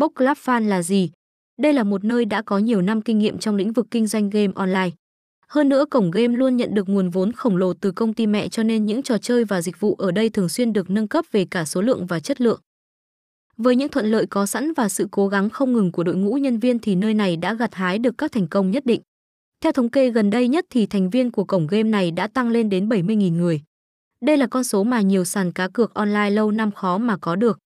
Box Club Fan là gì? Đây là một nơi đã có nhiều năm kinh nghiệm trong lĩnh vực kinh doanh game online. Hơn nữa, cổng game luôn nhận được nguồn vốn khổng lồ từ công ty mẹ cho nên những trò chơi và dịch vụ ở đây thường xuyên được nâng cấp về cả số lượng và chất lượng. Với những thuận lợi có sẵn và sự cố gắng không ngừng của đội ngũ nhân viên thì nơi này đã gặt hái được các thành công nhất định. Theo thống kê gần đây nhất thì thành viên của cổng game này đã tăng lên đến 70.000 người. Đây là con số mà nhiều sàn cá cược online lâu năm khó mà có được.